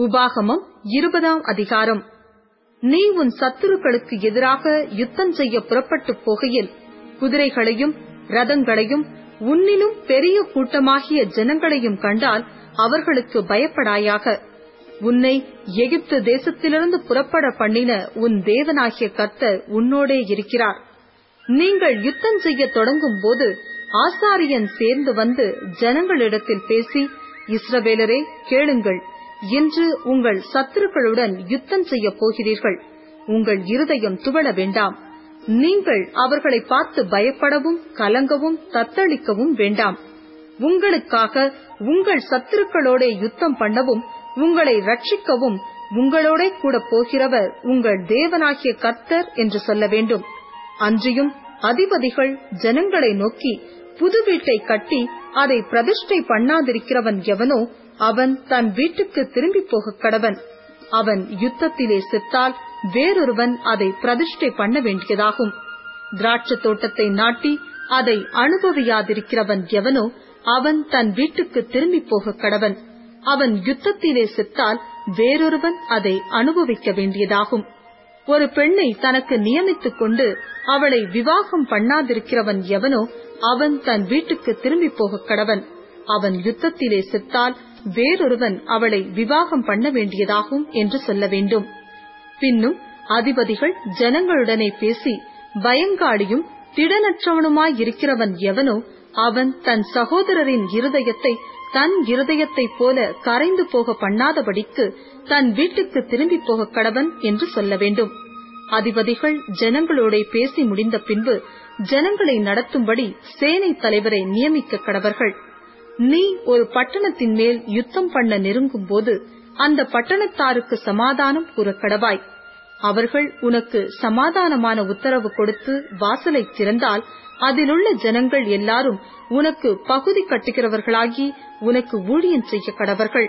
உபாகமம் இருபதாம் அதிகாரம். நீ உன் சத்துருக்களுக்கு எதிராக யுத்தம் செய்ய புறப்பட்டுப் போகையில் குதிரைகளையும் ரதங்களையும் உன்னிலும் பெரிய கூட்டமாகிய ஜனங்களையும் கண்டால் அவர்களுக்கு பயப்படாயாக. உன்னை எகிப்து தேசத்திலிருந்து புறப்பட பண்ணின உன் தேவனாகிய கர்த்தர் உன்னோடே இருக்கிறார். நீங்கள் யுத்தம் செய்ய தொடங்கும் போது ஆசாரியன் சேர்ந்து வந்து ஜனங்களிடத்தில் பேசி இஸ்ரவேலரே கேளுங்கள். இன்று உங்கள் சத்துருக்களுடன் யுத்தம் செய்ய போகிறீர்கள். உங்கள் இருதயம் துவள வேண்டாம். நீங்கள் அவர்களை பார்த்து பயப்படவும் கலங்கவும் தத்தளிக்கவும் வேண்டாம். உங்களுக்காக உங்கள் சத்துருக்களோட யுத்தம் பண்ணவும் உங்களை ரட்சிக்கவும் உங்களோட கூட போகிறவர் உங்கள் தேவனாகிய கர்த்தர் என்று சொல்ல வேண்டும். அன்றியும் அதிபதிகள் ஜனங்களை நோக்கி புது வீட்டை கட்டி அதை பிரதிஷ்டை பண்ணாதிருக்கிறவன் எவனோ அவன் தன் வீட்டுக்கு திரும்பி போக கடவன். அவன் யுத்தத்திலே செத்தால் வேறொருவன் அதை பிரதிஷ்டை பண்ண வேண்டியதாகும். திராட்சை தோட்டத்தை நாட்டி அதை அனுபவியாதிருக்கிறவன் எவனோ அவன் தன் வீட்டுக்கு திரும்பி போக கடவன். அவன் யுத்தத்திலே செத்தால் வேறொருவன் அதை அனுபவிக்க வேண்டியதாகும். ஒரு பெண்ணை தனக்கு நியமித்துக் கொண்டு அவளை விவாகம் பண்ணாதிருக்கிறவன் எவனோ அவன் தன் வீட்டுக்கு திரும்பி போக கடவன். அவன் யுத்தத்திலே செத்தால் வேறொருவன் அவளை விவாகம் பண்ண வேண்டியதாகும் என்று சொல்ல வேண்டும். பின்னும் அதிபதிகள் ஜனங்களுடனே பேசி பயங்காடியும் திடனற்றவனுமாயிருக்கிறவன் எவனோ அவன் தன் சகோதரரின் இருதயத்தை தன் இருதயத்தைப் போல கரைந்து போக பண்ணாதபடிக்கு தன் வீட்டுக்கு திரும்பி போக கடவன் என்று சொல்ல வேண்டும். அதிபதிகள் ஜனங்களோட பேசி முடிந்த பின்பு ஜனங்களை நடத்தும்படி சேனை தலைவரை நியமிக்க கடவர்கள். நீ ஒரு பட்டணத்தின் மேல் யுத்தம் பண்ண நெருங்கும் போது அந்த பட்டணத்தாருக்கு சமாதானம் கூற கடவாய் அவர்கள் உனக்கு சமாதானமான உத்தரவு கொடுத்து வாசலை திறந்தால் அதிலுள்ள ஜனங்கள் எல்லாரும் உனக்கு பகுதி கட்டுகிறவர்களாகி உனக்கு ஊழியம் செய்ய கடவர்கள்.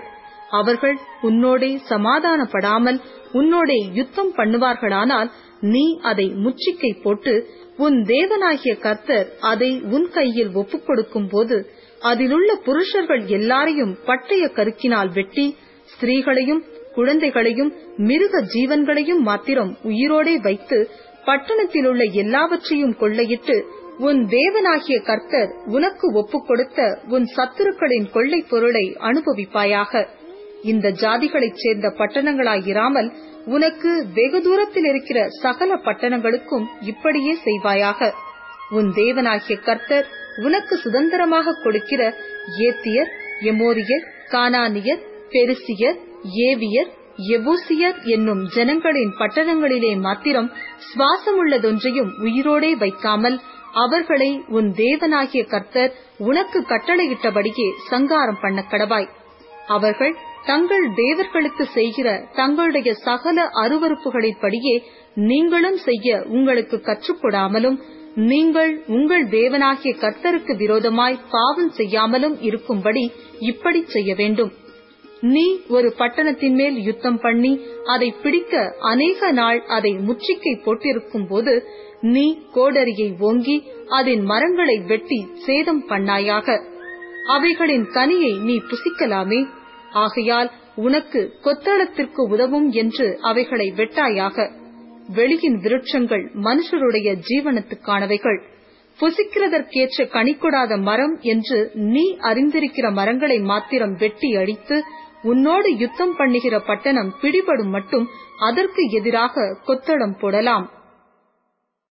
அவர்கள் உன்னோடே சமாதானப்படாமல் உன்னோடே யுத்தம் பண்ணுவார்களானால் நீ அதை முச்சிக்கை போட்டு உன் தேவனாகிய கர்த்தர் அதை உன் கையில் ஒப்புக் கொடுக்கும் போது அதிலுள்ள புருஷர்கள் எல்லாரையும் பட்டய கருக்கினால் வெட்டி ஸ்திரீகளையும் குழந்தைகளையும் மிருக ஜீவன்களையும் மாத்திரம் உயிரோடே வைத்து பட்டணத்தில் உள்ள எல்லாவற்றையும் கொள்ளையிட்டு உன் தேவனாகிய கர்த்தர் உனக்கு ஒப்புக் கொடுத்த உன் சத்துருக்களின் கொள்ளை பொருளை அனுபவிப்பாயாக. இந்த ஜாதிகளைச் சேர்ந்த பட்டணங்களாயிராமல் உனக்கு வெகு தூரத்தில் இருக்கிற சகல பட்டணங்களுக்கும் இப்படியே செய்வாயாக. உன் தேவனாகிய கர்த்தர் உனக்கு சுதந்திரமாக கொடுக்கிற ஏத்தியர் எமோரியர் கானானியர் பெருசியர் ஏவியர் எபூசியர் என்னும் ஜனங்களின் பட்டணங்களிலே மாத்திரம் சுவாசமுள்ளதொன்றையும் உயிரோடே வைக்காமல் அவர்களை உன் தேவனாகிய கர்த்தர் உனக்கு கட்டளையிட்டபடியே சங்காரம் பண்ண கடவாய். அவர்கள் தங்கள் தேவர்களுக்கு செய்கிற தங்களுடைய சகல அருவறுப்புகளின்படியே நீங்களும் செய்ய உங்களுக்கு கற்றுக்கொடாமலும் நீங்கள் உங்கள் தேவனாகிய கர்த்தருக்கு விரோதமாய் பாவம் செய்யாமலும் இருக்கும்படி இப்படி செய்ய வேண்டும். நீ ஒரு பட்டணத்தின் மேல் யுத்தம் பண்ணி அதை பிடிக்க அநேக நாள் அதை முச்சிக்கை போட்டிருக்கும் போது நீ கோடரியை ஓங்கி அதன் மரங்களை வெட்டி சேதம் பண்ணாயாக. அவைகளின் கனியை நீ புசிக்கலாமே. ஆகையால் உனக்கு கொத்தளத்திற்கு உதவும் என்று அவைகளை வெட்டாயாக. வெளியின் விருட்சங்கள் மனுஷருடைய ஜீவனத்துக்கானவைகள். புசிக்கிறதற்கேற்ற கனிக்கொடாத மரம் என்று நீ அறிந்திருக்கிற மரங்களை மாத்திரம் வெட்டி அடித்து உன்னோடு யுத்தம் பண்ணுகிற பட்டணம் பிடிபடும் மட்டும் அதற்கு எதிராக கொத்தளம் போடலாம்.